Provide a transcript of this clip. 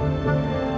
Música